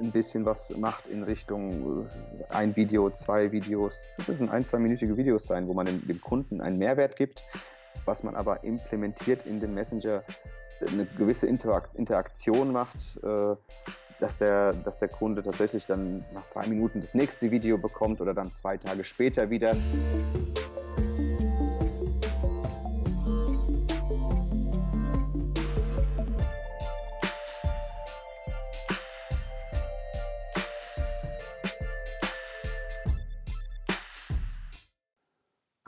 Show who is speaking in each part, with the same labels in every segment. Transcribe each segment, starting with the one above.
Speaker 1: ein bisschen was macht in Richtung äh, ein Video, zwei Videos. Das müssen ein, zweiminütige Videos sein, wo man dem, Kunden einen Mehrwert gibt, was man aber implementiert in den Messenger, eine gewisse Interaktion macht, äh, dass der, dass der Kunde tatsächlich dann nach drei Minuten das nächste Video bekommt oder dann zwei Tage später wieder.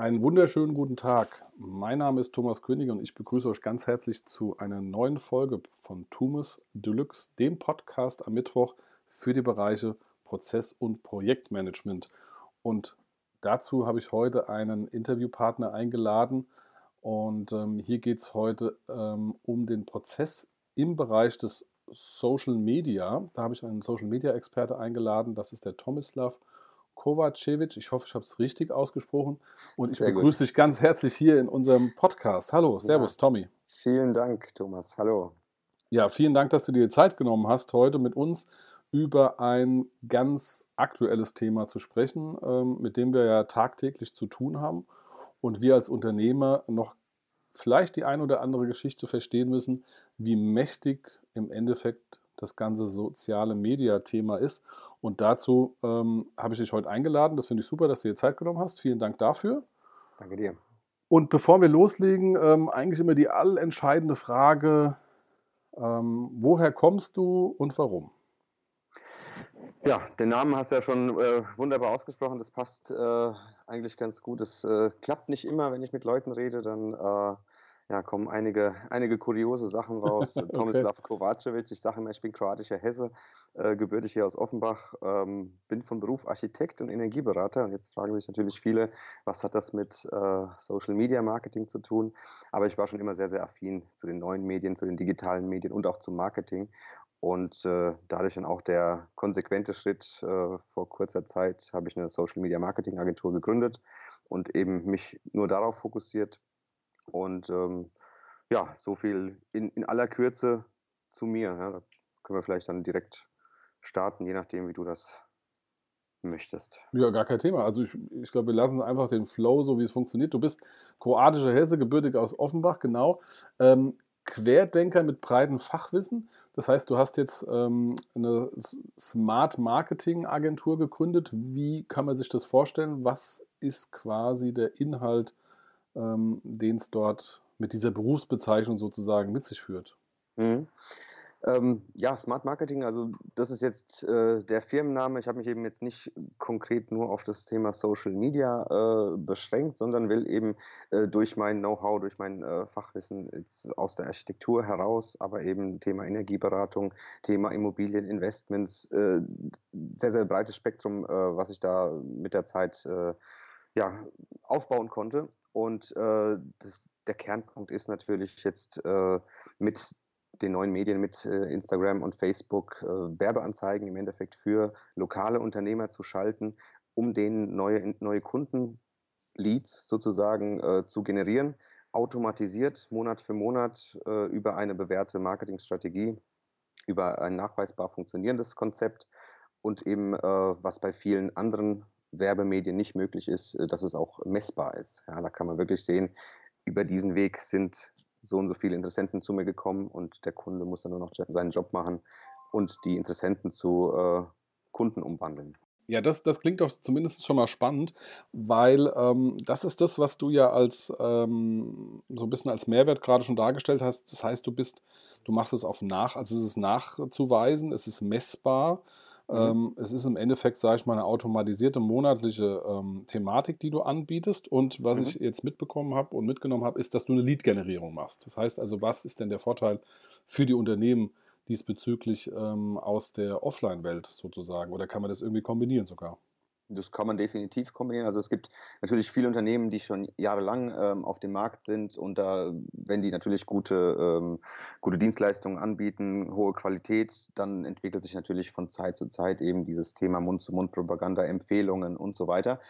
Speaker 2: Einen wunderschönen guten Tag. Mein Name ist Thomas König und ich begrüße euch ganz herzlich zu einer neuen Folge von Tumus Deluxe, dem Podcast am Mittwoch für die Bereiche Prozess- und Projektmanagement. Und dazu habe ich heute einen Interviewpartner eingeladen. Und ähm, hier geht es heute ähm, um den Prozess im Bereich des Social Media. Da habe ich einen Social Media Experte eingeladen. Das ist der Tomislav Kovacevic. Ich hoffe, ich habe es richtig ausgesprochen. Und ich Sehr begrüße gut. dich ganz herzlich hier in unserem Podcast. Hallo, Servus, ja. Tommy.
Speaker 1: Vielen Dank, Thomas. Hallo.
Speaker 2: Ja, vielen Dank, dass du dir Zeit genommen hast, heute mit uns über ein ganz aktuelles Thema zu sprechen, ähm, mit dem wir ja tagtäglich zu tun haben und wir als Unternehmer noch vielleicht die ein oder andere Geschichte verstehen müssen, wie mächtig im Endeffekt das ganze soziale Media-Thema ist. Und dazu ähm, habe ich dich heute eingeladen. Das finde ich super, dass du dir Zeit genommen hast. Vielen Dank dafür.
Speaker 1: Danke dir.
Speaker 2: Und bevor wir loslegen, ähm, eigentlich immer die allentscheidende Frage, ähm, woher kommst du und warum?
Speaker 1: Ja, den Namen hast du ja schon äh, wunderbar ausgesprochen. Das passt äh, eigentlich ganz gut. Es äh, klappt nicht immer, wenn ich mit Leuten rede, dann äh, ja, kommen einige, einige kuriose Sachen raus. okay. Tomislav Kovacevic, ich sage immer, ich bin kroatischer Hesse, äh, gebürtig hier aus Offenbach, ähm, bin von Beruf Architekt und Energieberater. Und jetzt fragen sich natürlich viele, was hat das mit äh, Social Media Marketing zu tun? Aber ich war schon immer sehr, sehr affin zu den neuen Medien, zu den digitalen Medien und auch zum Marketing. Und äh, dadurch dann auch der konsequente Schritt, äh, vor kurzer Zeit habe ich eine Social Media Marketing Agentur gegründet und eben mich nur darauf fokussiert, und ähm, ja, so viel in, in aller Kürze zu mir. Ja, da können wir vielleicht dann direkt starten, je nachdem, wie du das möchtest.
Speaker 2: Ja, gar kein Thema. Also ich, ich glaube, wir lassen einfach den Flow, so wie es funktioniert. Du bist kroatischer Hesse, gebürtig aus Offenbach, genau. Ähm, Querdenker mit breitem Fachwissen. Das heißt, du hast jetzt ähm, eine Smart Marketing Agentur gegründet. Wie kann man sich das vorstellen? Was ist quasi der Inhalt ähm, den es dort mit dieser Berufsbezeichnung sozusagen mit sich führt.
Speaker 1: Mhm. Ähm, ja, Smart Marketing, also das ist jetzt äh, der Firmenname. Ich habe mich eben jetzt nicht konkret nur auf das Thema Social Media äh, beschränkt, sondern will eben äh, durch mein Know-how, durch mein äh, Fachwissen jetzt aus der Architektur heraus, aber eben Thema Energieberatung, Thema Immobilieninvestments, äh, sehr, sehr breites Spektrum, äh, was ich da mit der Zeit ja, aufbauen konnte. Und das, der Kernpunkt ist natürlich jetzt mit den neuen Medien, mit äh, Instagram und Facebook, äh, Werbeanzeigen im Endeffekt für lokale Unternehmer zu schalten, um denen neue, neue Kundenleads sozusagen äh, zu generieren, automatisiert Monat für Monat über eine bewährte Marketingstrategie, über ein nachweisbar funktionierendes Konzept und eben, was bei vielen anderen Werbemedien nicht möglich ist, dass es auch messbar ist. Ja, da kann man wirklich sehen, über diesen Weg sind so und so viele Interessenten zu mir gekommen und der Kunde muss dann nur noch seinen Job machen und die Interessenten zu äh, Kunden umwandeln.
Speaker 2: Ja, das, das klingt doch zumindest schon mal spannend, weil ähm, das ist das, was du ja als ähm, so ein bisschen als Mehrwert gerade schon dargestellt hast. Das heißt, du bist, du machst es auf nach, also es ist nachzuweisen, es ist messbar. Ähm, es ist im Endeffekt, sage ich mal, eine automatisierte monatliche ähm, Thematik, die du anbietest. Und was mhm. ich jetzt mitbekommen habe und mitgenommen habe, ist, dass du eine Lead-Generierung machst. Das heißt also, was ist denn der Vorteil für die Unternehmen diesbezüglich ähm, aus der Offline-Welt sozusagen? Oder kann man das irgendwie kombinieren sogar?
Speaker 1: Das kann man definitiv kombinieren. Also es gibt natürlich viele Unternehmen, die schon jahrelang ähm, auf dem Markt sind und da, wenn die natürlich gute, ähm, gute Dienstleistungen anbieten, hohe Qualität, dann entwickelt sich natürlich von Zeit zu Zeit eben dieses Thema Mund-zu-Mund-Propaganda, Empfehlungen und so weiter.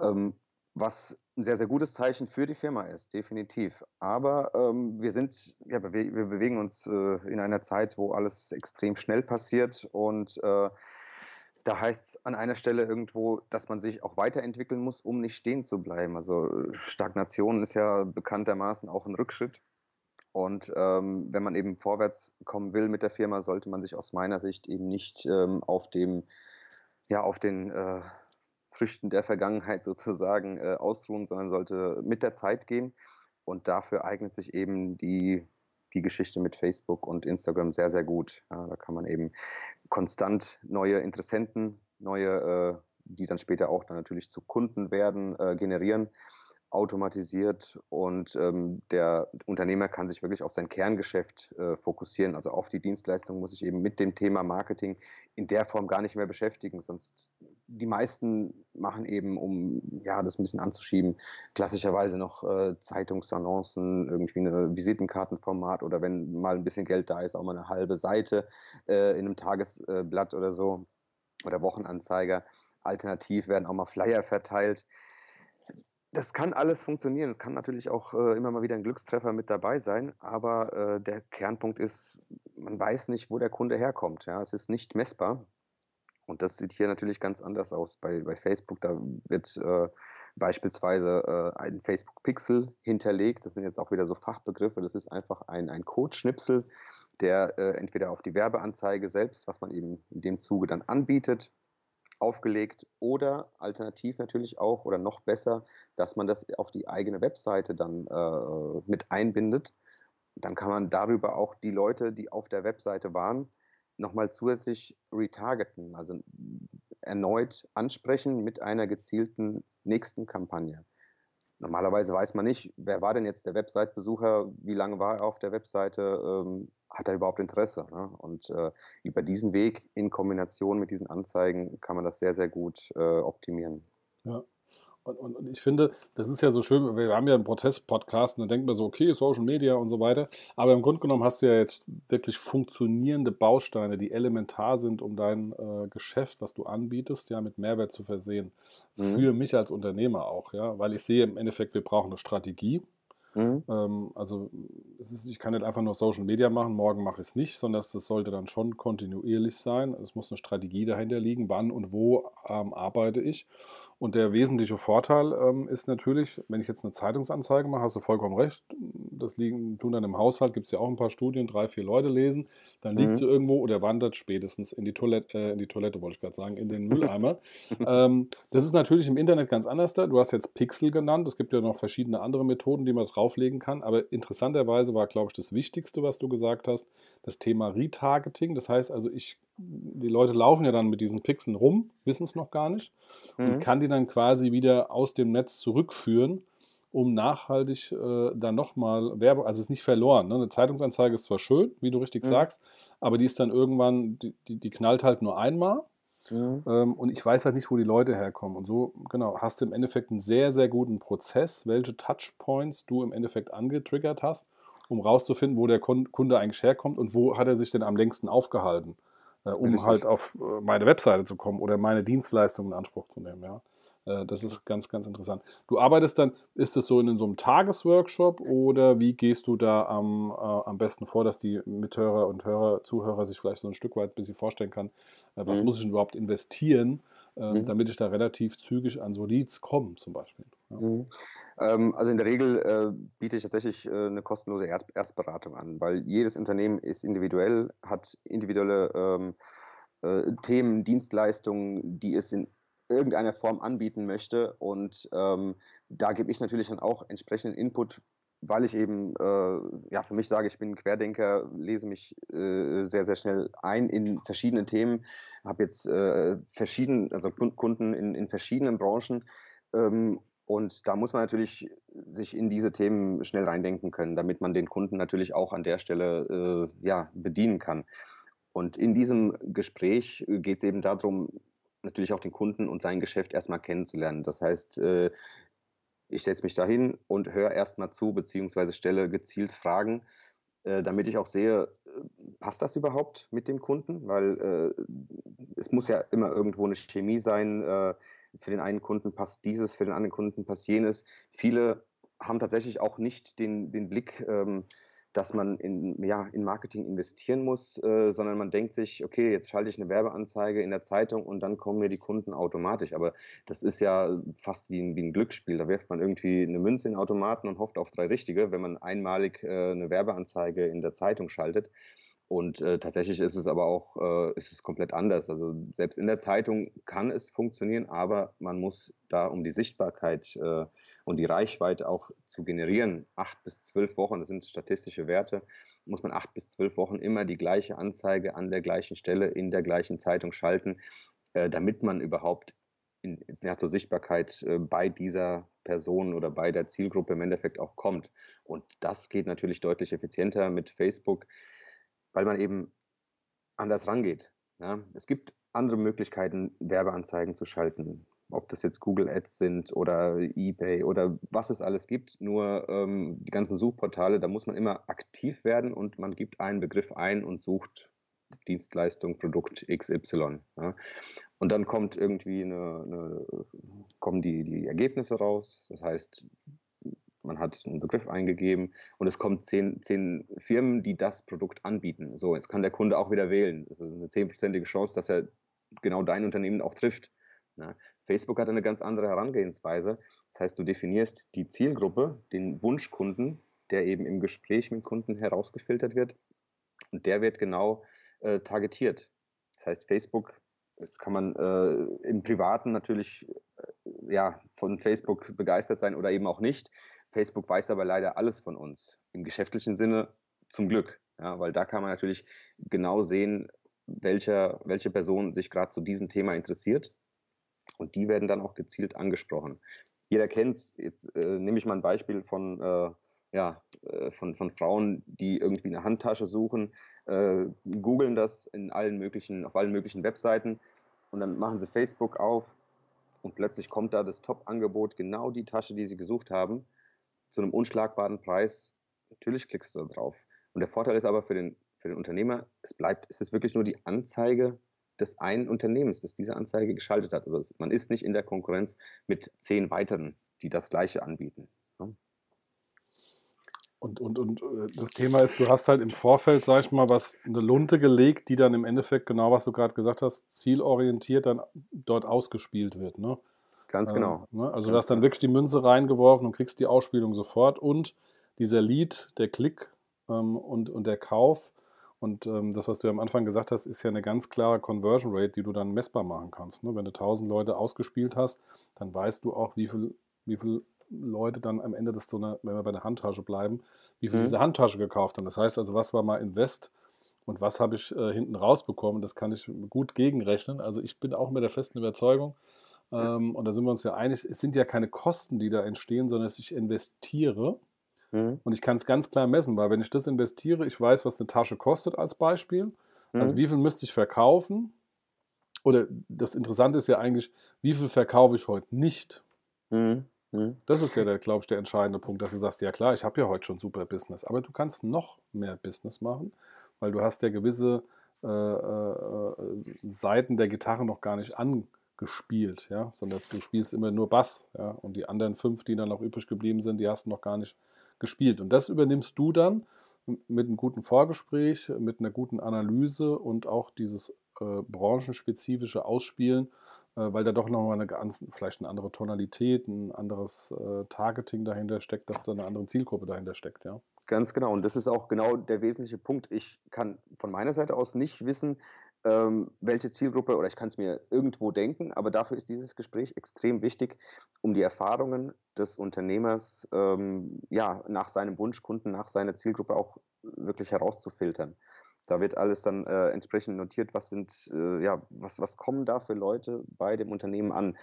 Speaker 1: Ähm, was ein sehr, sehr gutes Zeichen für die Firma ist, definitiv. Aber ähm, wir sind, ja, wir, wir bewegen uns äh, in einer Zeit, wo alles extrem schnell passiert und äh, da heißt es an einer Stelle irgendwo, dass man sich auch weiterentwickeln muss, um nicht stehen zu bleiben. Also Stagnation ist ja bekanntermaßen auch ein Rückschritt. Und ähm, wenn man eben vorwärts kommen will mit der Firma, sollte man sich aus meiner Sicht eben nicht ähm, auf dem, ja, auf den äh, Früchten der Vergangenheit sozusagen äh, ausruhen, sondern sollte mit der Zeit gehen. Und dafür eignet sich eben die, die Geschichte mit Facebook und Instagram sehr, sehr gut. Ja, da kann man eben konstant neue Interessenten, neue, äh, die dann später auch dann natürlich zu Kunden werden, äh, generieren automatisiert und ähm, der Unternehmer kann sich wirklich auf sein Kerngeschäft äh, fokussieren. Also auf die Dienstleistung muss sich eben mit dem Thema Marketing in der Form gar nicht mehr beschäftigen. Sonst die meisten machen eben, um ja das ein bisschen anzuschieben, klassischerweise noch äh, Zeitungsannoncen, irgendwie eine Visitenkartenformat oder wenn mal ein bisschen Geld da ist, auch mal eine halbe Seite äh, in einem Tagesblatt oder so oder Wochenanzeiger. Alternativ werden auch mal Flyer verteilt das kann alles funktionieren. Es kann natürlich auch äh, immer mal wieder ein Glückstreffer mit dabei sein, aber äh, der Kernpunkt ist, man weiß nicht, wo der Kunde herkommt. Ja? Es ist nicht messbar. Und das sieht hier natürlich ganz anders aus. Bei, bei Facebook, da wird äh, beispielsweise äh, ein Facebook-Pixel hinterlegt. Das sind jetzt auch wieder so Fachbegriffe. Das ist einfach ein, ein Codeschnipsel, der äh, entweder auf die Werbeanzeige selbst, was man eben in dem Zuge dann anbietet, aufgelegt oder alternativ natürlich auch oder noch besser, dass man das auf die eigene Webseite dann äh, mit einbindet. Dann kann man darüber auch die Leute, die auf der Webseite waren, nochmal zusätzlich retargeten, also erneut ansprechen mit einer gezielten nächsten Kampagne. Normalerweise weiß man nicht, wer war denn jetzt der Website-Besucher, wie lange war er auf der Webseite, ähm, hat er überhaupt Interesse? Ne? Und äh, über diesen Weg in Kombination mit diesen Anzeigen kann man das sehr, sehr gut äh, optimieren.
Speaker 2: Ja. Und, und, und, ich finde, das ist ja so schön, wir haben ja einen Protest-Podcast und dann denkt man so, okay, Social Media und so weiter. Aber im Grunde genommen hast du ja jetzt wirklich funktionierende Bausteine, die elementar sind, um dein äh, Geschäft, was du anbietest, ja, mit Mehrwert zu versehen. Mhm. Für mich als Unternehmer auch, ja, weil ich sehe im Endeffekt, wir brauchen eine Strategie. Mhm. Ähm, also ist, ich kann nicht einfach nur Social Media machen, morgen mache ich es nicht, sondern das sollte dann schon kontinuierlich sein. Es muss eine Strategie dahinter liegen, wann und wo ähm, arbeite ich. Und der wesentliche Vorteil ähm, ist natürlich, wenn ich jetzt eine Zeitungsanzeige mache, hast du vollkommen recht, das liegen, tun dann im Haushalt, gibt es ja auch ein paar Studien, drei, vier Leute lesen, dann liegt mhm. sie irgendwo oder wandert spätestens in die Toilette, äh, in die Toilette, wollte ich gerade sagen, in den Mülleimer. ähm, das ist natürlich im Internet ganz anders da. Du hast jetzt Pixel genannt, es gibt ja noch verschiedene andere Methoden, die man drauflegen kann, aber interessanterweise war, glaube ich, das Wichtigste, was du gesagt hast, das Thema Retargeting. Das heißt also, ich die Leute laufen ja dann mit diesen Pixeln rum, wissen es noch gar nicht mhm. und kann die dann quasi wieder aus dem Netz zurückführen, um nachhaltig äh, dann nochmal Werbung, also es ist nicht verloren. Ne? Eine Zeitungsanzeige ist zwar schön, wie du richtig mhm. sagst, aber die ist dann irgendwann, die, die, die knallt halt nur einmal. Mhm. Ähm, und ich weiß halt nicht, wo die Leute herkommen. Und so, genau, hast du im Endeffekt einen sehr, sehr guten Prozess, welche Touchpoints du im Endeffekt angetriggert hast, um rauszufinden, wo der Kunde eigentlich herkommt und wo hat er sich denn am längsten aufgehalten äh, um Richtig. halt auf äh, meine Webseite zu kommen oder meine Dienstleistungen in Anspruch zu nehmen. Ja. Äh, das ist ganz, ganz interessant. Du arbeitest dann, ist es so in so einem Tagesworkshop oder wie gehst du da am, äh, am besten vor, dass die Mithörer und Hörer, Zuhörer sich vielleicht so ein Stück weit ein bisschen vorstellen kann, äh, was mhm. muss ich denn überhaupt investieren, äh, mhm. damit ich da relativ zügig an so Leads komme zum Beispiel.
Speaker 1: Mhm. Ähm, also in der Regel äh, biete ich tatsächlich äh, eine kostenlose Erst Erstberatung an, weil jedes Unternehmen ist individuell, hat individuelle ähm, äh, Themen, Dienstleistungen, die es in irgendeiner Form anbieten möchte. Und ähm, da gebe ich natürlich dann auch entsprechenden Input, weil ich eben, äh, ja, für mich sage, ich bin Querdenker, lese mich äh, sehr, sehr schnell ein in verschiedene Themen, habe jetzt äh, verschiedene, also Kunden in, in verschiedenen Branchen. Ähm, und da muss man natürlich sich in diese Themen schnell reindenken können, damit man den Kunden natürlich auch an der Stelle äh, ja, bedienen kann. Und in diesem Gespräch geht es eben darum, natürlich auch den Kunden und sein Geschäft erstmal kennenzulernen. Das heißt, äh, ich setze mich dahin und höre erstmal zu, beziehungsweise stelle gezielt Fragen, äh, damit ich auch sehe, äh, passt das überhaupt mit dem Kunden? Weil äh, es muss ja immer irgendwo eine Chemie sein. Äh, für den einen Kunden passt dieses, für den anderen Kunden passt jenes. Viele haben tatsächlich auch nicht den, den Blick, ähm, dass man in, ja, in Marketing investieren muss, äh, sondern man denkt sich, okay, jetzt schalte ich eine Werbeanzeige in der Zeitung und dann kommen mir die Kunden automatisch. Aber das ist ja fast wie ein, wie ein Glücksspiel. Da wirft man irgendwie eine Münze in den Automaten und hofft auf drei richtige, wenn man einmalig äh, eine Werbeanzeige in der Zeitung schaltet. Und äh, tatsächlich ist es aber auch äh, ist es komplett anders. Also selbst in der Zeitung kann es funktionieren, aber man muss da um die Sichtbarkeit äh, und die Reichweite auch zu generieren, acht bis zwölf Wochen, das sind statistische Werte, muss man acht bis zwölf Wochen immer die gleiche Anzeige an der gleichen Stelle in der gleichen Zeitung schalten, äh, damit man überhaupt in, ja, zur Sichtbarkeit äh, bei dieser Person oder bei der Zielgruppe im Endeffekt auch kommt. Und das geht natürlich deutlich effizienter mit Facebook weil man eben anders rangeht. Ja? Es gibt andere Möglichkeiten, Werbeanzeigen zu schalten, ob das jetzt Google Ads sind oder eBay oder was es alles gibt. Nur ähm, die ganzen Suchportale, da muss man immer aktiv werden und man gibt einen Begriff ein und sucht Dienstleistung, Produkt XY. Ja? Und dann kommt irgendwie eine, eine, kommen die, die Ergebnisse raus. Das heißt, man hat einen Begriff eingegeben und es kommen zehn, zehn Firmen, die das Produkt anbieten. So, jetzt kann der Kunde auch wieder wählen. Das ist eine zehnprozentige Chance, dass er genau dein Unternehmen auch trifft. Ja. Facebook hat eine ganz andere Herangehensweise. Das heißt, du definierst die Zielgruppe, den Wunschkunden, der eben im Gespräch mit Kunden herausgefiltert wird. Und der wird genau äh, targetiert. Das heißt, Facebook, jetzt kann man äh, im Privaten natürlich äh, ja, von Facebook begeistert sein oder eben auch nicht. Facebook weiß aber leider alles von uns. Im geschäftlichen Sinne zum Glück. Ja, weil da kann man natürlich genau sehen, welcher, welche Person sich gerade zu diesem Thema interessiert. Und die werden dann auch gezielt angesprochen. Jeder kennt es. Jetzt äh, nehme ich mal ein Beispiel von, äh, ja, äh, von, von Frauen, die irgendwie eine Handtasche suchen, äh, googeln das in allen möglichen, auf allen möglichen Webseiten und dann machen sie Facebook auf und plötzlich kommt da das Top-Angebot, genau die Tasche, die sie gesucht haben zu einem unschlagbaren Preis, natürlich klickst du da drauf. Und der Vorteil ist aber für den, für den Unternehmer, es bleibt, es ist wirklich nur die Anzeige des einen Unternehmens, das diese Anzeige geschaltet hat. Also man ist nicht in der Konkurrenz mit zehn weiteren, die das Gleiche anbieten. Ne?
Speaker 2: Und, und, und äh, das Thema ist, du hast halt im Vorfeld, sag ich mal, was eine Lunte gelegt, die dann im Endeffekt genau, was du gerade gesagt hast, zielorientiert dann dort ausgespielt wird. Ne?
Speaker 1: Ganz ähm, genau.
Speaker 2: Ähm, ne? Also du hast dann wirklich die Münze reingeworfen und kriegst die Ausspielung sofort und dieser Lead, der Klick ähm, und, und der Kauf und ähm, das, was du am Anfang gesagt hast, ist ja eine ganz klare Conversion Rate, die du dann messbar machen kannst. Ne? Wenn du 1000 Leute ausgespielt hast, dann weißt du auch, wie viel, wie viel Leute dann am Ende des so eine, wenn wir bei der Handtasche bleiben, wie viel mhm. diese Handtasche gekauft haben. Das heißt also, was war mal Invest und was habe ich äh, hinten rausbekommen, das kann ich gut gegenrechnen. Also ich bin auch mit der festen Überzeugung, ähm, und da sind wir uns ja einig, es sind ja keine Kosten, die da entstehen, sondern dass ich investiere. Mhm. Und ich kann es ganz klar messen, weil wenn ich das investiere, ich weiß, was eine Tasche kostet als Beispiel. Also mhm. Also wie viel müsste ich verkaufen? Oder das Interessante ist ja eigentlich, wie viel verkaufe ich heute nicht? Mhm. mhm. Das ist ja, der, glaube ich, der entscheidende Punkt, dass du sagst, ja klar, ich habe ja heute schon super Business, aber du kannst noch mehr Business machen, weil du hast ja gewisse äh, äh, Seiten der Gitarre noch gar nicht angesprochen gespielt, ja, sondern du spielst immer nur Bass, ja, und die anderen fünf, die dann noch übrig geblieben sind, die hast du noch gar nicht gespielt. Und das übernimmst du dann mit einem guten Vorgespräch, mit einer guten Analyse und auch dieses äh, branchenspezifische Ausspielen, äh, weil da doch nochmal eine ganz, vielleicht eine andere Tonalität, ein anderes äh, Targeting dahinter steckt, dass da eine andere Zielgruppe dahinter steckt, ja.
Speaker 1: Ganz genau. Und das ist auch genau der wesentliche Punkt. Ich kann von meiner Seite aus nicht wissen, ähm, welche Zielgruppe, oder ich kann es mir irgendwo denken, aber dafür ist dieses Gespräch extrem wichtig, um die Erfahrungen des Unternehmers ähm, ja, nach seinem Wunschkunden, nach seiner Zielgruppe auch wirklich herauszufiltern. Da wird alles dann äh, entsprechend notiert, was sind, äh, ja, was, was kommen da für Leute bei dem Unternehmen an.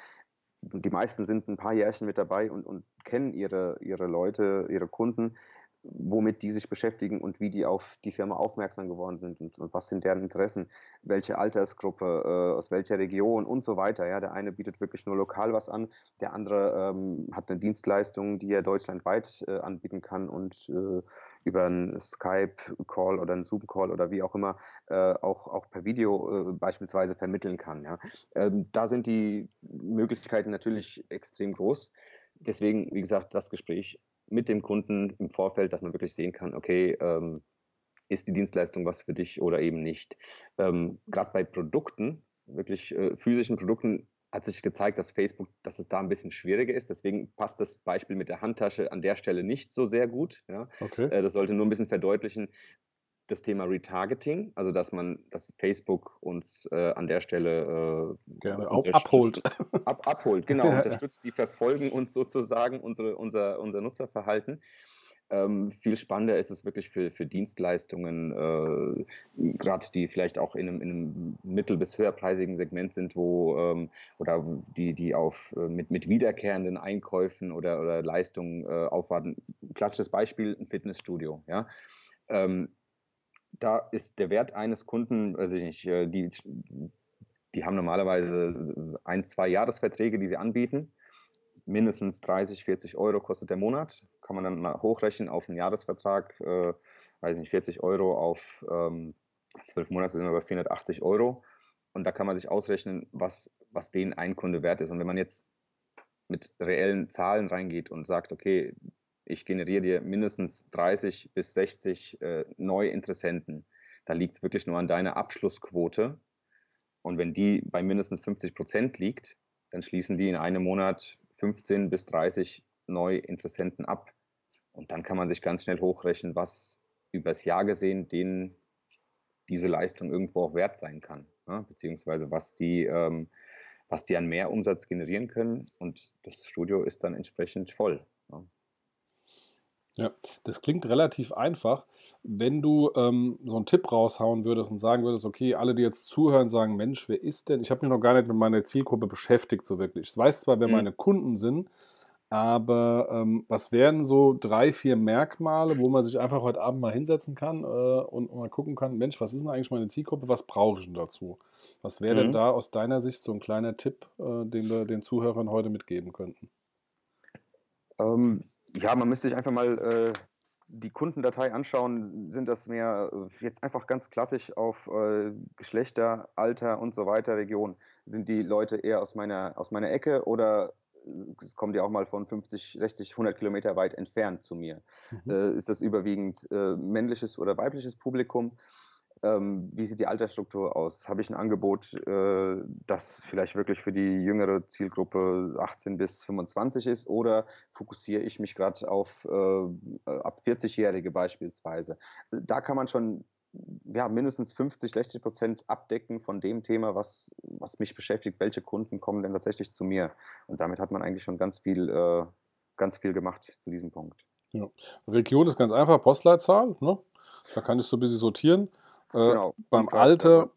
Speaker 1: Die meisten sind ein paar Jährchen mit dabei und, und kennen ihre, ihre Leute, ihre Kunden womit die sich beschäftigen und wie die auf die Firma aufmerksam geworden sind und, und was sind deren Interessen, welche Altersgruppe, äh, aus welcher Region und so weiter. Ja, der eine bietet wirklich nur lokal was an, der andere ähm, hat eine Dienstleistung, die er deutschlandweit äh, anbieten kann und äh, über einen Skype-Call oder einen Zoom-Call oder wie auch immer äh, auch, auch per Video äh, beispielsweise vermitteln kann. Ja. Ähm, da sind die Möglichkeiten natürlich extrem groß. Deswegen, wie gesagt, das Gespräch mit dem Kunden im Vorfeld, dass man wirklich sehen kann, okay, ähm, ist die Dienstleistung was für dich oder eben nicht. Ähm, Gerade bei Produkten, wirklich äh, physischen Produkten, hat sich gezeigt, dass Facebook, dass es da ein bisschen schwieriger ist. Deswegen passt das Beispiel mit der Handtasche an der Stelle nicht so sehr gut. Ja.
Speaker 2: Okay.
Speaker 1: Äh, das sollte nur ein bisschen verdeutlichen, das Thema Retargeting, also dass man, dass Facebook uns äh, an der Stelle
Speaker 2: äh, gerne auch abholt.
Speaker 1: Ab, abholt, genau, unterstützt, die verfolgen uns sozusagen unsere, unser, unser Nutzerverhalten. Ähm, viel spannender ist es wirklich für, für Dienstleistungen, äh, gerade die vielleicht auch in einem, in einem mittel- bis höherpreisigen Segment sind, wo ähm, oder die, die auf äh, mit, mit wiederkehrenden Einkäufen oder, oder Leistungen äh, aufwarten. Klassisches Beispiel, ein Fitnessstudio. Ja? Ähm, da ist der Wert eines Kunden, weiß ich nicht, äh, die, die haben normalerweise ein, zwei Jahresverträge, die sie anbieten mindestens 30, 40 Euro kostet der Monat. Kann man dann hochrechnen auf einen Jahresvertrag, äh, weiß nicht, 40 Euro auf ähm, 12 Monate sind wir bei 480 Euro. Und da kann man sich ausrechnen, was, was den ein Kunde wert ist. Und wenn man jetzt mit reellen Zahlen reingeht und sagt, okay, ich generiere dir mindestens 30 bis 60 äh, Neuinteressenten, da liegt es wirklich nur an deiner Abschlussquote. Und wenn die bei mindestens 50 Prozent liegt, dann schließen die in einem Monat 15 bis 30 Neuinteressenten ab. Und dann kann man sich ganz schnell hochrechnen, was übers Jahr gesehen denen diese Leistung irgendwo auch wert sein kann, ne? beziehungsweise was die, ähm, was die an Mehrumsatz generieren können. Und das Studio ist dann entsprechend voll. Ne?
Speaker 2: Ja, das klingt relativ einfach. Wenn du ähm, so einen Tipp raushauen würdest und sagen würdest, okay, alle, die jetzt zuhören, sagen, Mensch, wer ist denn? Ich habe mich noch gar nicht mit meiner Zielgruppe beschäftigt, so wirklich. Ich weiß zwar, wer mhm. meine Kunden sind, aber ähm, was wären so drei, vier Merkmale, wo man sich einfach heute Abend mal hinsetzen kann äh, und, mal gucken kann, Mensch, was ist denn eigentlich meine Zielgruppe, was brauche ich denn dazu? Was wäre mhm. denn da aus deiner Sicht so ein kleiner Tipp, äh, den wir den Zuhörern heute mitgeben könnten?
Speaker 1: Ähm, ja, man müsste sich einfach mal äh, die Kundendatei anschauen. Sind das mehr äh, jetzt einfach ganz klassisch auf äh, Geschlechter, Alter und so weiter, Region? Sind die Leute eher aus meiner, aus meiner Ecke oder äh, es kommen die auch mal von 50, 60, 100 Kilometer weit entfernt zu mir? Mhm. Äh, ist das überwiegend äh, männliches oder weibliches Publikum? Ähm, wie sieht die Altersstruktur aus? Habe ich ein Angebot, äh, das vielleicht wirklich für die jüngere Zielgruppe 18 bis 25 ist oder fokussiere ich mich gerade auf äh, ab 40-Jährige beispielsweise? Da kann man schon ja, mindestens 50, 60 Prozent abdecken von dem Thema, was, was mich beschäftigt, welche Kunden kommen denn tatsächlich zu mir. Und damit hat man eigentlich schon ganz viel, äh, ganz viel gemacht zu diesem Punkt.
Speaker 2: Ja. Region ist ganz einfach, Postleitzahl. Ne? Da kann ich so ein bisschen sortieren. Äh, genau. Beim Alter,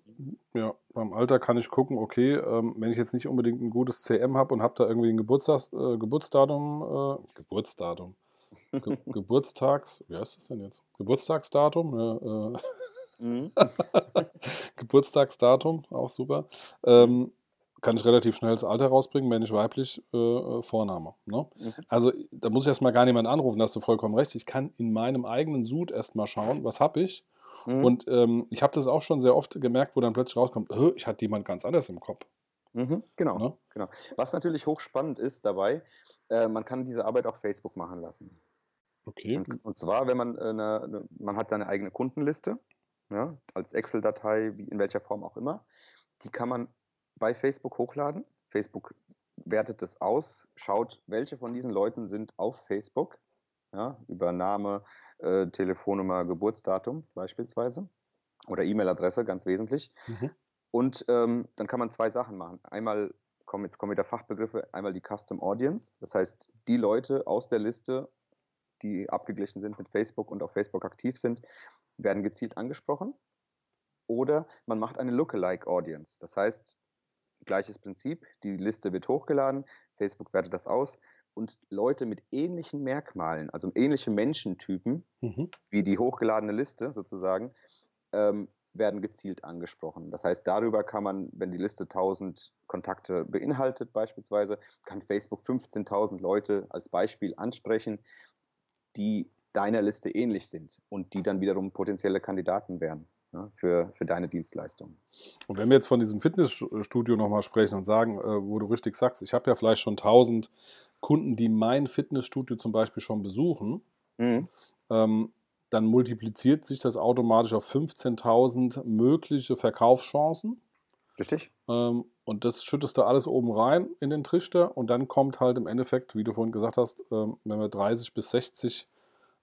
Speaker 2: ja, beim Alter kann ich gucken, okay, ähm, wenn ich jetzt nicht unbedingt ein gutes CM habe und habe da irgendwie ein Geburtstags, äh, Geburtsdatum, äh, Geburtsdatum, Ge Geburtstags, wie heißt das denn jetzt? Geburtstagsdatum, ja, äh, mhm. Geburtstagsdatum, auch super. Ähm, kann ich relativ schnell das Alter rausbringen, wenn ich weiblich äh, Vorname. Ne? Mhm. Also da muss ich erstmal gar niemanden anrufen, da hast du vollkommen recht. Ich kann in meinem eigenen Sud erstmal schauen, was habe ich Mhm. Und ähm, ich habe das auch schon sehr oft gemerkt, wo dann plötzlich rauskommt, ich hatte jemand ganz anders im Kopf.
Speaker 1: Mhm, genau, ne? genau. Was natürlich hochspannend ist dabei, äh, man kann diese Arbeit auch Facebook machen lassen.
Speaker 2: Okay.
Speaker 1: Und, und zwar, wenn man eine, eine, man hat seine eigene Kundenliste, ja, als Excel-Datei, in welcher Form auch immer, die kann man bei Facebook hochladen. Facebook wertet das aus, schaut, welche von diesen Leuten sind auf Facebook, ja, über Name, äh, Telefonnummer, Geburtsdatum beispielsweise oder E-Mail-Adresse, ganz wesentlich. Mhm. Und ähm, dann kann man zwei Sachen machen. Einmal, kommen, jetzt kommen wieder Fachbegriffe, einmal die Custom Audience, das heißt die Leute aus der Liste, die abgeglichen sind mit Facebook und auf Facebook aktiv sind, werden gezielt angesprochen. Oder man macht eine Lookalike Audience, das heißt, gleiches Prinzip, die Liste wird hochgeladen, Facebook wertet das aus und Leute mit ähnlichen Merkmalen, also ähnliche Menschentypen, mhm. wie die hochgeladene Liste sozusagen, ähm, werden gezielt angesprochen. Das heißt, darüber kann man, wenn die Liste 1000 Kontakte beinhaltet beispielsweise, kann Facebook 15.000 Leute als Beispiel ansprechen, die deiner Liste ähnlich sind und die dann wiederum potenzielle Kandidaten wären ne, für, für deine Dienstleistung.
Speaker 2: Und wenn wir jetzt von diesem Fitnessstudio nochmal sprechen und sagen, äh, wo du richtig sagst, ich habe ja vielleicht schon 1000 Kunden, die mein Fitnessstudio zum Beispiel schon besuchen, mhm. ähm, dann multipliziert sich das automatisch auf 15.000 mögliche Verkaufschancen.
Speaker 1: Richtig.
Speaker 2: Ähm, und das schüttest du alles oben rein in den Trichter und dann kommt halt im Endeffekt, wie du vorhin gesagt hast, ähm, wenn wir 30 bis 60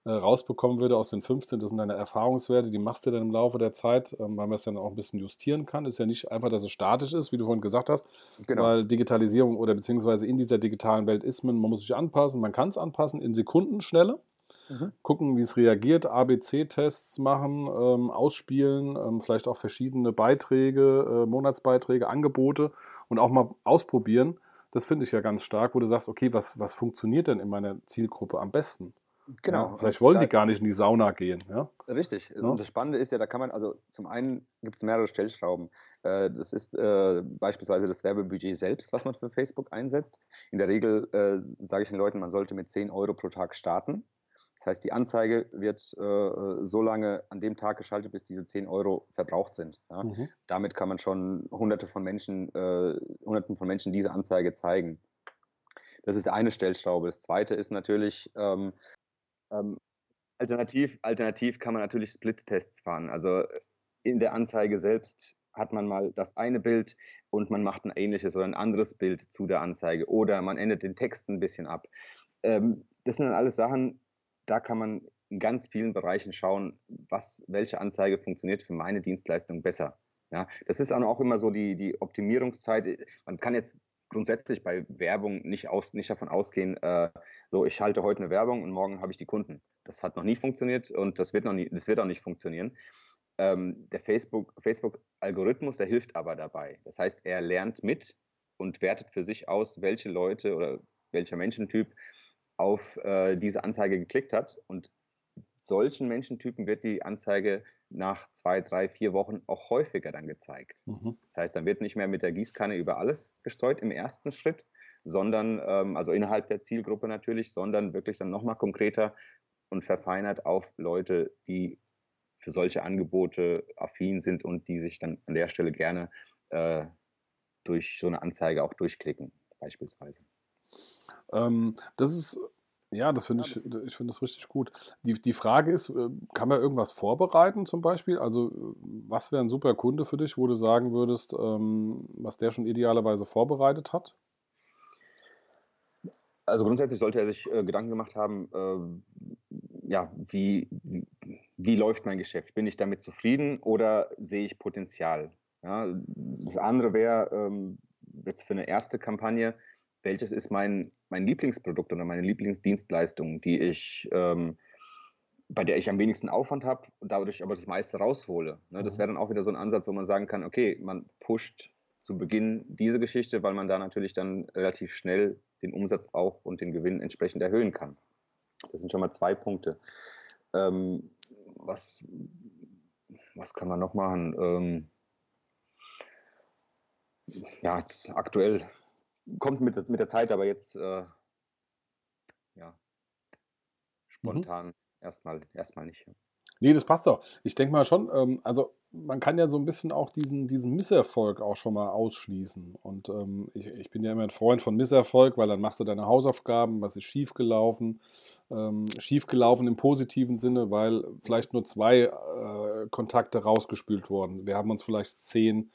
Speaker 2: äh, rausbekommen würde aus den 15, das sind deine Erfahrungswerte, die machst du dann im Laufe der Zeit, ähm, weil man es dann auch ein bisschen justieren kann. Ist ja nicht einfach, dass es statisch ist, wie du vorhin gesagt hast, genau. weil Digitalisierung oder beziehungsweise in dieser digitalen Welt ist man, man muss sich anpassen, man kann es anpassen in Sekundenschnelle. Mhm. Gucken, wie es reagiert, ABC-Tests machen, ähm, ausspielen, ähm, vielleicht auch verschiedene Beiträge, äh, Monatsbeiträge, Angebote und auch mal ausprobieren. Das finde ich ja ganz stark, wo du sagst, okay, was, was funktioniert denn in meiner Zielgruppe am besten? Genau. Ja, vielleicht wollen die gar nicht in die Sauna gehen. Ja?
Speaker 1: Richtig. Ja? Und das Spannende ist ja, da kann man, also zum einen gibt es mehrere Stellschrauben. Äh, das ist äh, beispielsweise das Werbebudget selbst, was man für Facebook einsetzt. In der Regel äh, sage ich den Leuten, man sollte mit 10 Euro pro Tag starten. Das heißt, die Anzeige wird so lange an dem Tag geschaltet, bis diese 10 Euro verbraucht sind. Ja? Mhm. Damit kann man schon hunderte von Menschen, hunderten von Menschen diese Anzeige zeigen. Das ist eine Stellschraube. Das zweite ist natürlich, ähm, ähm, alternativ, alternativ kann man natürlich Split-Tests fahren. Also in der Anzeige selbst hat man mal das eine Bild und man macht ein ähnliches oder ein anderes Bild zu der Anzeige oder man ändert den Text ein bisschen ab. Ähm, das sind dann alles Sachen, da kann man in ganz vielen Bereichen schauen, was, welche Anzeige funktioniert für meine Dienstleistung besser. Ja, das ist auch immer so die, die Optimierungszeit. Man kann jetzt grundsätzlich bei Werbung nicht, aus, nicht davon ausgehen, äh, so ich halte heute eine Werbung und morgen habe ich die Kunden. Das hat noch nie funktioniert und das wird, noch nie, das wird auch nicht funktionieren. Ähm, der Facebook-Algorithmus, Facebook der hilft aber dabei. Das heißt, er lernt mit und wertet für sich aus, welche Leute oder welcher Menschentyp auf äh, diese Anzeige geklickt hat. Und solchen Menschentypen wird die Anzeige nach zwei, drei, vier Wochen auch häufiger dann gezeigt. Mhm. Das heißt, dann wird nicht mehr mit der Gießkanne über alles gestreut im ersten Schritt, sondern, ähm, also innerhalb der Zielgruppe natürlich, sondern wirklich dann nochmal konkreter und verfeinert auf Leute, die für solche Angebote affin sind und die sich dann an der Stelle gerne äh, durch so eine Anzeige auch durchklicken, beispielsweise.
Speaker 2: Ähm, das ist, ja, das finde ich, ich finde das richtig gut. Die, die Frage ist, äh, kann man irgendwas vorbereiten zum Beispiel? Also, was wäre ein super Kunde für dich, wo du sagen würdest, ähm, was der schon idealerweise vorbereitet hat?
Speaker 1: Also grundsätzlich sollte er sich äh, Gedanken gemacht haben, äh, ja, wie, wie, wie, läuft mein Geschäft? Bin ich damit zufrieden oder sehe ich Potenzial? Ja, das andere wäre ähm, jetzt für eine erste Kampagne, welches ist mein, mein Lieblingsprodukt oder meine Lieblingsdienstleistung, die ich, ähm, bei der ich am wenigsten Aufwand habe und dadurch aber das meiste raushole. Ne? Das mhm. wäre dann auch wieder so ein Ansatz, wo man sagen kann, okay, man pusht zu Beginn diese Geschichte, weil man da natürlich dann relativ schnell den Umsatz auch und den Gewinn entsprechend erhöhen kann. Das sind schon mal zwei Punkte. Ähm, was, was kann man noch machen? Ähm, ja, jetzt aktuell kommt mit, mit der Zeit, aber jetzt äh, ja, mhm. spontan mhm. erstmal, erstmal nicht.
Speaker 2: Nee, das passt doch. Ich denke mal schon, ähm, also man kann ja so ein bisschen auch diesen, diesen Misserfolg auch schon mal ausschließen. Und ähm, ich, ich, bin ja immer ein Freund von Misserfolg, weil dann machst du deine Hausaufgaben, was ist schiefgelaufen. Ähm, schiefgelaufen im positiven Sinne, weil vielleicht nur zwei äh, Kontakte rausgespült wurden. Wir haben uns vielleicht zehn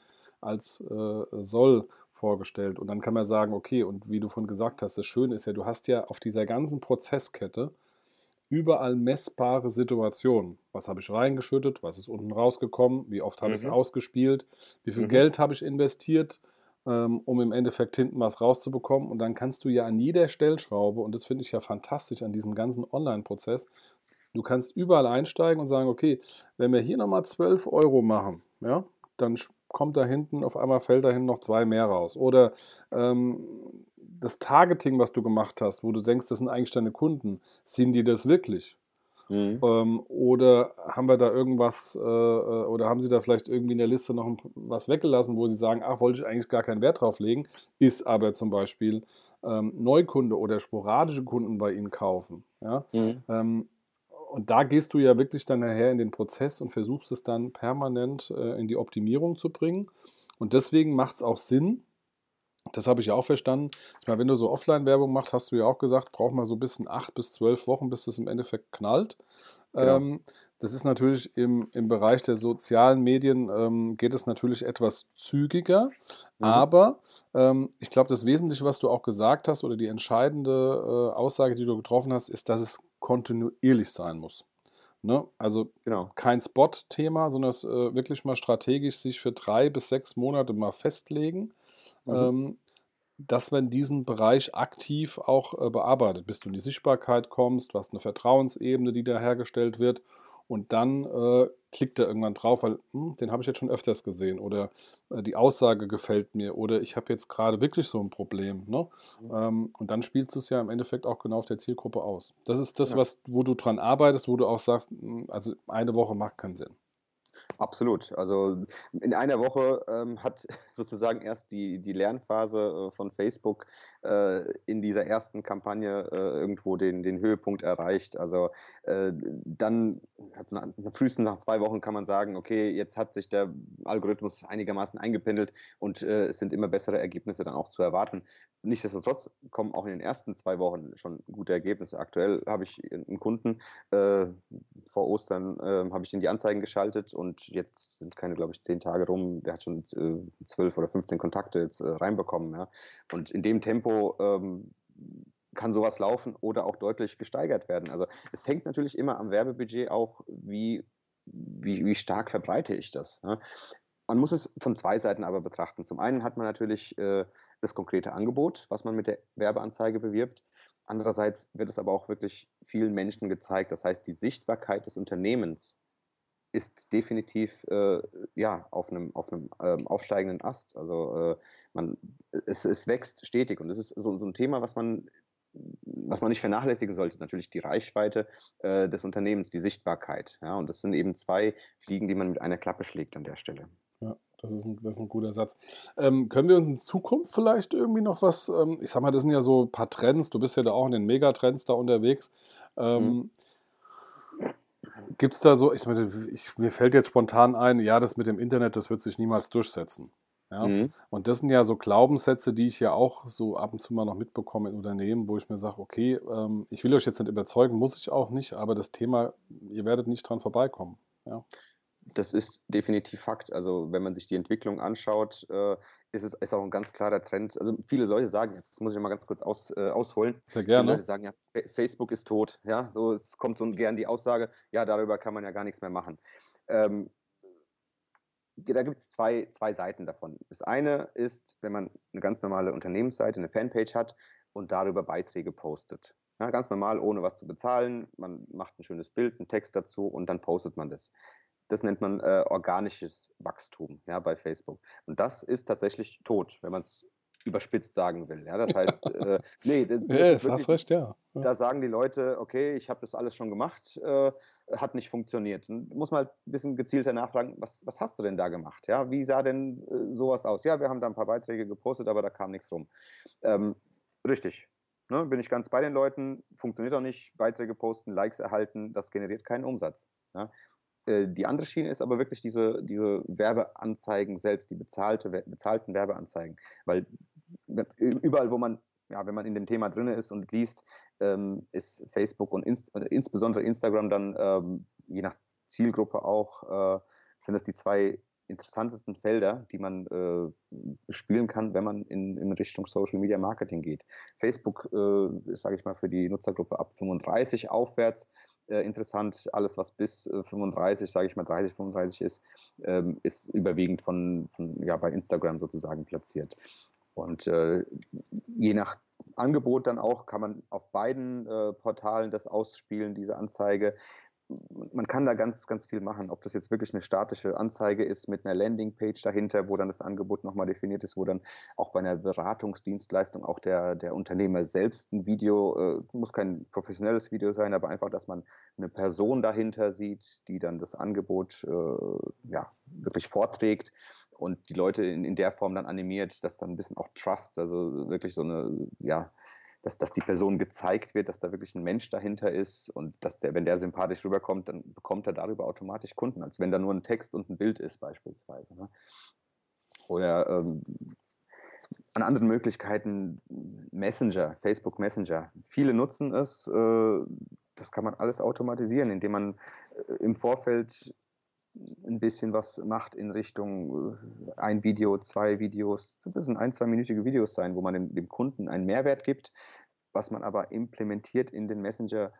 Speaker 2: als äh, soll vorgestellt. Und dann kann man sagen, okay, und wie du von gesagt hast, das Schöne ist ja, du hast ja auf dieser ganzen Prozesskette überall messbare Situationen. Was habe ich reingeschüttet? Was ist unten rausgekommen? Wie oft habe mhm. ich es ausgespielt? Wie viel mhm. Geld habe ich investiert, ähm, um im Endeffekt hinten was rauszubekommen? Und dann kannst du ja an jeder Stellschraube, und das finde ich ja fantastisch an diesem ganzen Online-Prozess, du kannst überall einsteigen und sagen, okay, wenn wir hier nochmal 12 Euro machen, ja, dann kommt da hinten, auf einmal fällt da hinten noch zwei mehr raus. Oder ähm, das Targeting, was du gemacht hast, wo du denkst, das sind eigentlich deine Kunden, sind die das wirklich? Mhm. Ähm, oder haben wir da irgendwas, äh, äh oder haben sie da vielleicht irgendwie in der Liste noch ein, was weggelassen, wo sie sagen, ach, wollte ich eigentlich gar keinen Wert drauf legen, ist aber zum Beispiel ähm, Neukunde oder sporadische Kunden bei ihnen kaufen. Ja? Mhm. Ähm, und da gehst du ja wirklich dann nachher in den Prozess und versuchst es dann permanent äh, in die Optimierung zu bringen. Und deswegen macht es auch Sinn, das habe ich ja auch verstanden. Ich meine, wenn du so Offline-Werbung machst, hast du ja auch gesagt, braucht man so ein bisschen acht bis zwölf Wochen, bis das im Endeffekt knallt. Genau. Ähm, das ist natürlich im, im Bereich der sozialen Medien ähm, geht es natürlich etwas zügiger. Mhm. Aber ähm, ich glaube, das Wesentliche, was du auch gesagt hast oder die entscheidende äh, Aussage, die du getroffen hast, ist, dass es kontinuierlich sein muss. Ne? Also genau. kein Spot-Thema, sondern es, äh, wirklich mal strategisch sich für drei bis sechs Monate mal festlegen mhm. ähm, dass man diesen Bereich aktiv auch äh, bearbeitet, bis du in die Sichtbarkeit kommst, du hast eine Vertrauensebene, die da hergestellt wird und dann äh, klickt er irgendwann drauf, weil hm, den habe ich jetzt schon öfters gesehen oder äh, die Aussage gefällt mir oder ich habe jetzt gerade wirklich so ein Problem. Ne? Mhm. Ähm, und dann spielst du es ja im Endeffekt auch genau auf der Zielgruppe aus. Das ist das, ja. was, wo du dran arbeitest, wo du auch sagst, hm, also eine Woche macht keinen Sinn.
Speaker 1: Absolut. Also in einer Woche ähm, hat sozusagen erst die, die Lernphase äh, von Facebook in dieser ersten Kampagne äh, irgendwo den, den Höhepunkt erreicht. Also äh, dann, also frühestens nach zwei Wochen kann man sagen, okay, jetzt hat sich der Algorithmus einigermaßen eingependelt und äh, es sind immer bessere Ergebnisse dann auch zu erwarten. Nichtsdestotrotz kommen auch in den ersten zwei Wochen schon gute Ergebnisse. Aktuell habe ich einen Kunden, äh, vor Ostern habe ich in die Anzeigen geschaltet und jetzt sind keine, glaube ich, zehn Tage rum. Der hat schon äh, zwölf oder 15 Kontakte jetzt äh, reinbekommen. Ja. Und in dem Tempo ähm, kann sowas laufen oder auch deutlich gesteigert werden. Also es hängt natürlich immer am Werbebudget auch, wie, wie, wie stark verbreite ich das. Ja. Man muss es von zwei Seiten aber betrachten. Zum einen hat man natürlich äh, das konkrete Angebot, was man mit der Werbeanzeige bewirbt. Andererseits wird es aber auch wirklich vielen Menschen gezeigt. Das heißt, die Sichtbarkeit des Unternehmens ist definitiv äh, ja, auf einem, auf einem ähm, aufsteigenden Ast. Also äh, man, es, es wächst stetig und es ist so, so ein Thema, was man, was man nicht vernachlässigen sollte. Natürlich die Reichweite äh, des Unternehmens, die Sichtbarkeit. Ja, und das sind eben zwei Fliegen, die man mit einer Klappe schlägt an der Stelle.
Speaker 2: Ja. Das ist, ein, das ist ein guter Satz. Ähm, können wir uns in Zukunft vielleicht irgendwie noch was, ähm, ich sag mal, das sind ja so ein paar Trends, du bist ja da auch in den Megatrends da unterwegs. Ähm, mhm Gibt es da so, ich, ich, mir fällt jetzt spontan ein, ja, das mit dem Internet, das wird sich niemals durchsetzen. Ja? Mhm. Und das sind ja so Glaubenssätze, die ich ja auch so ab und zu mal noch mitbekomme in Unternehmen, wo ich mir sage, okay, ähm, ich will euch jetzt nicht überzeugen, muss ich auch nicht, aber das Thema, ihr werdet nicht dran vorbeikommen. Ja?
Speaker 1: Das ist definitiv Fakt. Also wenn man sich die Entwicklung anschaut, äh, ist es ist auch ein ganz klarer Trend. Also viele Leute sagen, jetzt muss ich mal ganz kurz aus, äh, ausholen.
Speaker 2: Sehr gerne.
Speaker 1: Viele Leute sagen, ja, Facebook ist tot. Ja, so es kommt so gern die Aussage, ja, darüber kann man ja gar nichts mehr machen. Ähm, da gibt es zwei, zwei Seiten davon. Das eine ist, wenn man eine ganz normale Unternehmensseite, eine Fanpage hat und darüber Beiträge postet. Ja, ganz normal, ohne was zu bezahlen. Man macht ein schönes Bild, einen Text dazu und dann postet man das das nennt man äh, organisches Wachstum ja, bei Facebook. Und das ist tatsächlich tot, wenn man es überspitzt sagen will. Ja, das heißt, äh, nee, das,
Speaker 2: das wirklich, hast recht, ja.
Speaker 1: ja. Da sagen die Leute, okay, ich habe das alles schon gemacht, äh, hat nicht funktioniert. Dann muss man halt ein bisschen gezielter nachfragen, was, was hast du denn da gemacht? Ja, wie sah denn äh, sowas aus? Ja, wir haben da ein paar Beiträge gepostet, aber da kam nichts rum. Ähm, richtig. Ne, bin ich ganz bei den Leuten, funktioniert auch nicht, Beiträge posten, Likes erhalten, das generiert keinen Umsatz. Ja? Äh, die andere Schiene ist aber wirklich diese, diese Werbeanzeigen selbst, die bezahlte, bezahlten Werbeanzeigen. Weil überall, wo man, ja, wenn man in dem Thema drin ist und liest, ähm, ist Facebook und inst äh, insbesondere Instagram dann, ähm, je nach Zielgruppe auch, äh, sind das die zwei interessantesten Felder, die man äh, spielen kann, wenn man in, in Richtung Social Media Marketing geht. Facebook äh, ist, sage ich mal, für die Nutzergruppe ab 35 aufwärts äh, interessant. Alles, was bis äh, 35, sage ich mal 30, 35 ist, ähm, ist überwiegend von, von, ja, bei Instagram sozusagen platziert. Und äh, je nach Angebot dann auch kann man auf beiden äh, Portalen das ausspielen, diese Anzeige man kann da ganz, ganz viel machen. Ob das jetzt wirklich eine statische Anzeige ist mit einer Landingpage dahinter, wo dann das Angebot nochmal definiert ist, wo dann auch bei einer Beratungsdienstleistung auch der, der Unternehmer selbst ein Video, äh, muss kein professionelles Video sein, aber einfach, dass man eine Person dahinter sieht, die dann das Angebot äh, ja, wirklich vorträgt und die Leute in, in der Form dann animiert, dass dann ein bisschen auch Trust, also wirklich so eine, ja, dass, dass die Person gezeigt wird, dass da wirklich ein Mensch dahinter ist und dass der, wenn der sympathisch rüberkommt, dann bekommt er darüber automatisch Kunden, als wenn da nur ein Text und ein Bild ist beispielsweise. Ne? Oder ähm, an anderen Möglichkeiten Messenger, Facebook Messenger. Viele nutzen es. Äh, das kann man alles automatisieren, indem man äh, im Vorfeld ein bisschen was macht in Richtung äh, ein Video, zwei Videos. Das müssen ein, zweiminütige Videos sein, wo man dem, dem, Kunden einen Mehrwert gibt, was man aber implementiert in den Messenger,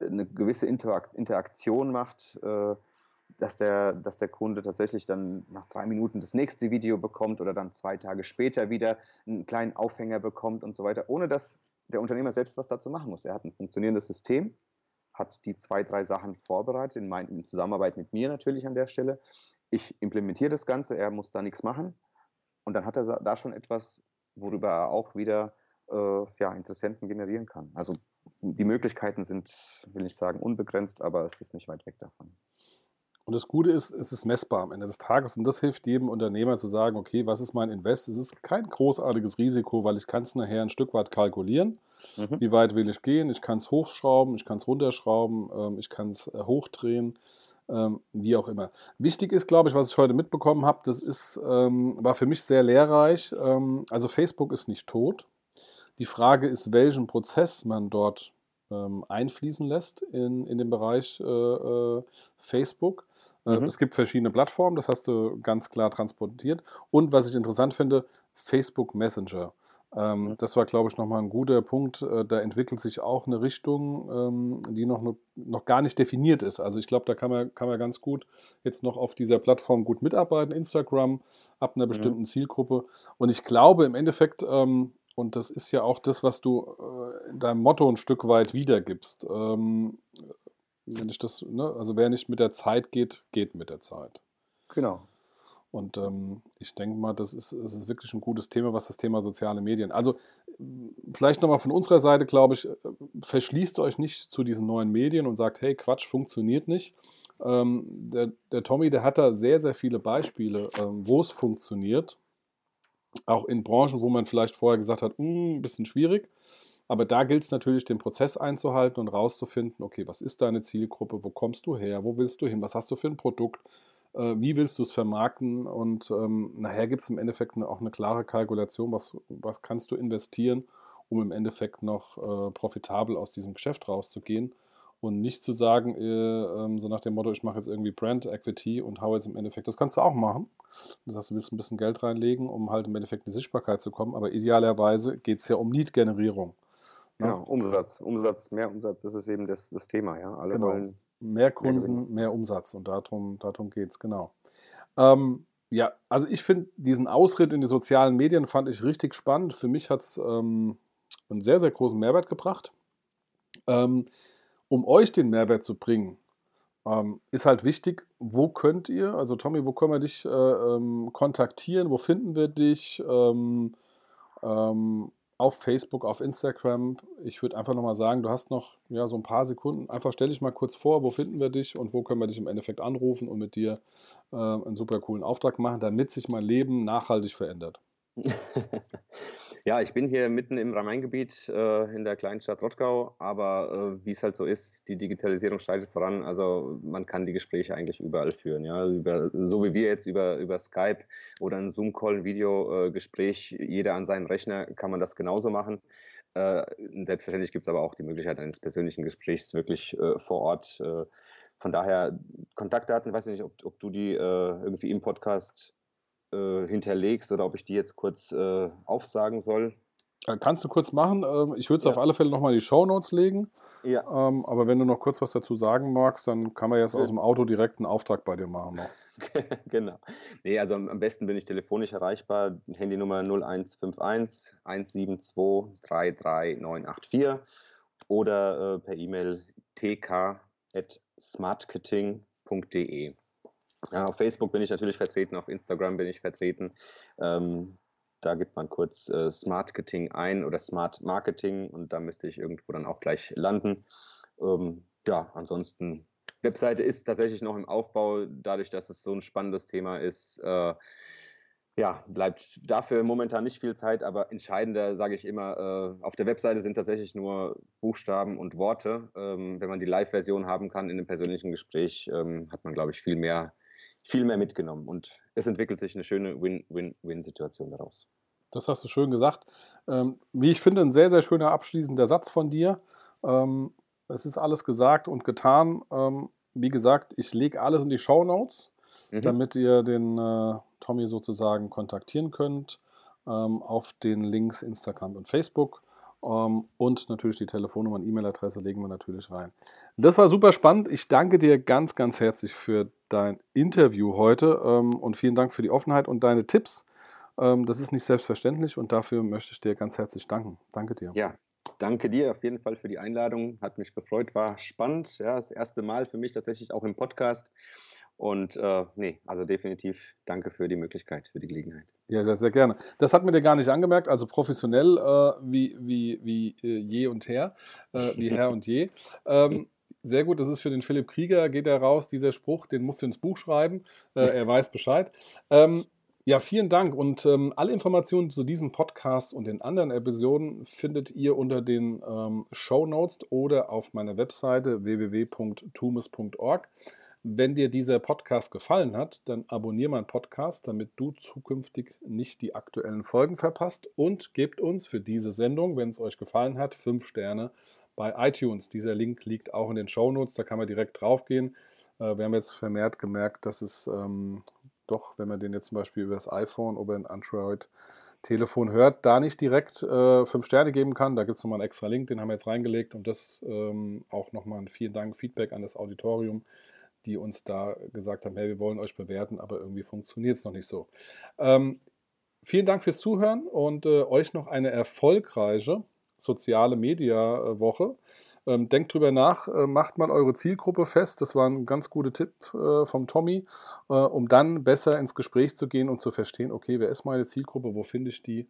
Speaker 1: eine gewisse Interaktion macht, dass der, dass der Kunde tatsächlich dann nach drei Minuten das nächste Video bekommt oder dann zwei Tage später wieder einen kleinen Aufhänger bekommt und so weiter, ohne dass der Unternehmer selbst was dazu machen muss. Er hat ein funktionierendes System, hat die zwei, drei Sachen vorbereitet, in, mein, in Zusammenarbeit mit mir natürlich an der Stelle. Ich implementiere das Ganze, er muss da nichts machen und dann hat er da schon etwas, worüber er auch wieder äh, ja, Interessenten generieren kann. Also die Möglichkeiten sind, will ich sagen, unbegrenzt, aber es ist nicht weit weg davon.
Speaker 2: Und das Gute ist, es ist messbar am Ende des Tages und das hilft jedem Unternehmer zu sagen, okay, was ist mein Invest? Es ist kein großartiges Risiko, weil ich kann es nachher ein Stück weit kalkulieren. Mhm. Wie weit will ich gehen? Ich kann es hochschrauben, ich kann es runterschrauben, ähm, ich kann es äh, hochdrehen, ähm, wie auch immer. Wichtig ist, glaube ich, was ich heute mitbekommen habe, das ist, ähm, war für mich sehr lehrreich. Also Facebook ist nicht tot. Die Frage ist, welchen Prozess man dort ähm, einfließen lässt in, in den Bereich äh, äh, Facebook. Äh, mhm. Es gibt verschiedene Plattformen, das hast du ganz klar transportiert. Und was ich interessant finde, Facebook Messenger. Ähm, mhm. Das war, glaube ich, nochmal ein guter Punkt. Äh, da entwickelt sich auch eine Richtung, ähm, die noch, noch gar nicht definiert ist. Also ich glaube, da kann man, kann man ganz gut jetzt noch auf dieser Plattform gut mitarbeiten, Instagram, ab einer mhm. bestimmten mhm. Zielgruppe. Und ich glaube im Endeffekt, ähm, und das ist ja auch das, was du äh, in deinem Motto ein Stück weit wiedergibst. Ähm, wenn ich das, ne, also wer nicht mit der Zeit geht, geht mit der Zeit.
Speaker 1: Genau.
Speaker 2: Und ähm, ich denke mal, das ist, das ist wirklich ein gutes Thema, was das Thema soziale Medien. Also vielleicht nochmal von unserer Seite, glaube ich, äh, verschließt euch nicht zu diesen neuen Medien und sagt, hey, Quatsch, funktioniert nicht. Ähm, der, der Tommy, der hat da sehr, sehr viele Beispiele, ähm, wo es funktioniert auch in Branchen, wo man vielleicht vorher gesagt hat, hm, ein bisschen schwierig. Aber da gilt es natürlich, den Prozess einzuhalten und rauszufinden, okay, was ist deine Zielgruppe, wo kommst du her, wo willst du hin, was hast du für ein Produkt, äh, wie willst du es vermarkten? Und ähm, nachher gibt es im Endeffekt eine, auch eine klare Kalkulation, was, was kannst du investieren, um im Endeffekt noch äh, profitabel aus diesem Geschäft rauszugehen und nicht zu sagen, äh, ähm, so nach dem Motto, ich mache jetzt irgendwie Brand Equity und haue jetzt im Endeffekt, das kannst du auch machen. Das heißt, du willst ein bisschen Geld reinlegen, um halt im Endeffekt in die Sichtbarkeit zu kommen, aber idealerweise geht es ja um Lead-Generierung.
Speaker 1: Ne? Genau, Umsatz, Umsatz, mehr Umsatz, das ist eben das, das Thema, ja.
Speaker 2: Alle genau. wollen mehr Kunden, mehr, mehr, Umsatz und darum, darum geht es, genau. Ähm, ja, also ich finde diesen Ausritt in die sozialen Medien fand ich richtig spannend. Für mich hat es ähm, einen sehr, sehr großen Mehrwert gebracht. Ähm, um euch den Mehrwert zu bringen, ähm, ist halt wichtig, wo könnt ihr, also Tommy, wo können wir dich äh, ähm, kontaktieren, wo finden wir dich? Ähm, ähm auf Facebook, auf Instagram. Ich würde einfach nochmal sagen, du hast noch ja, so ein paar Sekunden. Einfach stell dich mal kurz vor, wo finden wir dich und wo können wir dich im Endeffekt anrufen und mit dir äh, einen super coolen Auftrag machen, damit sich mein Leben nachhaltig verändert.
Speaker 1: Ja, ich bin hier mitten im Rhein-Main-Gebiet äh, in der kleinen Stadt Rottgau, aber äh, wie es halt so ist, die Digitalisierung schreitet voran. Also man kann die Gespräche eigentlich überall führen. Ja? Über, so wie wir jetzt über, über Skype oder ein Zoom-Call, ein Videogespräch, jeder an seinem Rechner kann man das genauso machen. Äh, selbstverständlich gibt es aber auch die Möglichkeit eines persönlichen Gesprächs wirklich äh, vor Ort. Äh, von daher Kontaktdaten, weiß ich nicht, ob, ob du die äh, irgendwie im Podcast äh, hinterlegst oder ob ich die jetzt kurz äh, aufsagen soll.
Speaker 2: Äh, kannst du kurz machen. Ähm, ich würde es ja. auf alle Fälle nochmal in die Show Notes legen. Ja. Ähm, aber wenn du noch kurz was dazu sagen magst, dann kann man jetzt aus dem Auto direkt einen Auftrag bei dir machen. Noch.
Speaker 1: genau. Nee, also am besten bin ich telefonisch erreichbar. Handynummer 0151 172 33984 oder äh, per E-Mail tk.smartketing.de. Ja, auf Facebook bin ich natürlich vertreten, auf Instagram bin ich vertreten. Ähm, da gibt man kurz äh, Smart Marketing ein oder Smart Marketing und da müsste ich irgendwo dann auch gleich landen. Ähm, ja, ansonsten, Webseite ist tatsächlich noch im Aufbau, dadurch, dass es so ein spannendes Thema ist. Äh, ja, bleibt dafür momentan nicht viel Zeit, aber entscheidender, sage ich immer, äh, auf der Webseite sind tatsächlich nur Buchstaben und Worte. Ähm, wenn man die Live-Version haben kann in einem persönlichen Gespräch, ähm, hat man, glaube ich, viel mehr, viel mehr mitgenommen. Und es entwickelt sich eine schöne Win-Win-Win-Situation daraus.
Speaker 2: Das hast du schön gesagt. Ähm, wie ich finde, ein sehr, sehr schöner abschließender Satz von dir. Ähm, es ist alles gesagt und getan. Ähm, wie gesagt, ich lege alles in die Show Notes, mhm. damit ihr den äh, Tommy sozusagen kontaktieren könnt ähm, auf den Links Instagram und Facebook. Ähm, und natürlich die Telefonnummer und E-Mail-Adresse legen wir natürlich rein. Das war super spannend. Ich danke dir ganz, ganz herzlich für dein Interview heute ähm, und vielen Dank für die Offenheit und deine Tipps. Ähm, das ist nicht selbstverständlich und dafür möchte ich dir ganz herzlich danken. Danke dir.
Speaker 1: Ja, danke dir auf jeden Fall für die Einladung. Hat mich gefreut, war spannend. Ja, das erste Mal für mich tatsächlich auch im Podcast. Und äh, nee, also definitiv danke für die Möglichkeit, für die Gelegenheit.
Speaker 2: Ja, sehr, sehr gerne. Das hat mir dir gar nicht angemerkt, also professionell äh, wie, wie, wie äh, je und her, äh, wie Herr und je. Ähm, sehr gut, das ist für den Philipp Krieger, geht er raus, dieser Spruch, den musst du ins Buch schreiben, äh, er weiß Bescheid. Ähm, ja, vielen Dank und ähm, alle Informationen zu diesem Podcast und den anderen Episoden findet ihr unter den ähm, Show Notes oder auf meiner Webseite www.tumes.org. Wenn dir dieser Podcast gefallen hat, dann abonniere meinen Podcast, damit du zukünftig nicht die aktuellen Folgen verpasst und gebt uns für diese Sendung, wenn es euch gefallen hat, fünf Sterne bei iTunes. Dieser Link liegt auch in den Show Notes, da kann man direkt draufgehen. Äh, wir haben jetzt vermehrt gemerkt, dass es ähm, doch, wenn man den jetzt zum Beispiel über das iPhone oder ein Android-Telefon hört, da nicht direkt äh, fünf Sterne geben kann. Da gibt es nochmal einen extra Link, den haben wir jetzt reingelegt und das ähm, auch nochmal ein vielen Dank, Feedback an das Auditorium die uns da gesagt haben, hey, wir wollen euch bewerten, aber irgendwie funktioniert es noch nicht so. Ähm, vielen Dank fürs Zuhören und äh, euch noch eine erfolgreiche soziale Media-Woche. Ähm, denkt drüber nach, äh, macht mal eure Zielgruppe fest. Das war ein ganz guter Tipp äh, vom Tommy, äh, um dann besser ins Gespräch zu gehen und zu verstehen, okay, wer ist meine Zielgruppe, wo finde ich die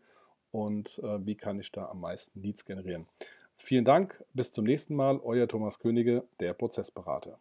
Speaker 2: und äh, wie kann ich da am meisten Leads generieren. Vielen Dank, bis zum nächsten Mal, euer Thomas Könige, der Prozessberater.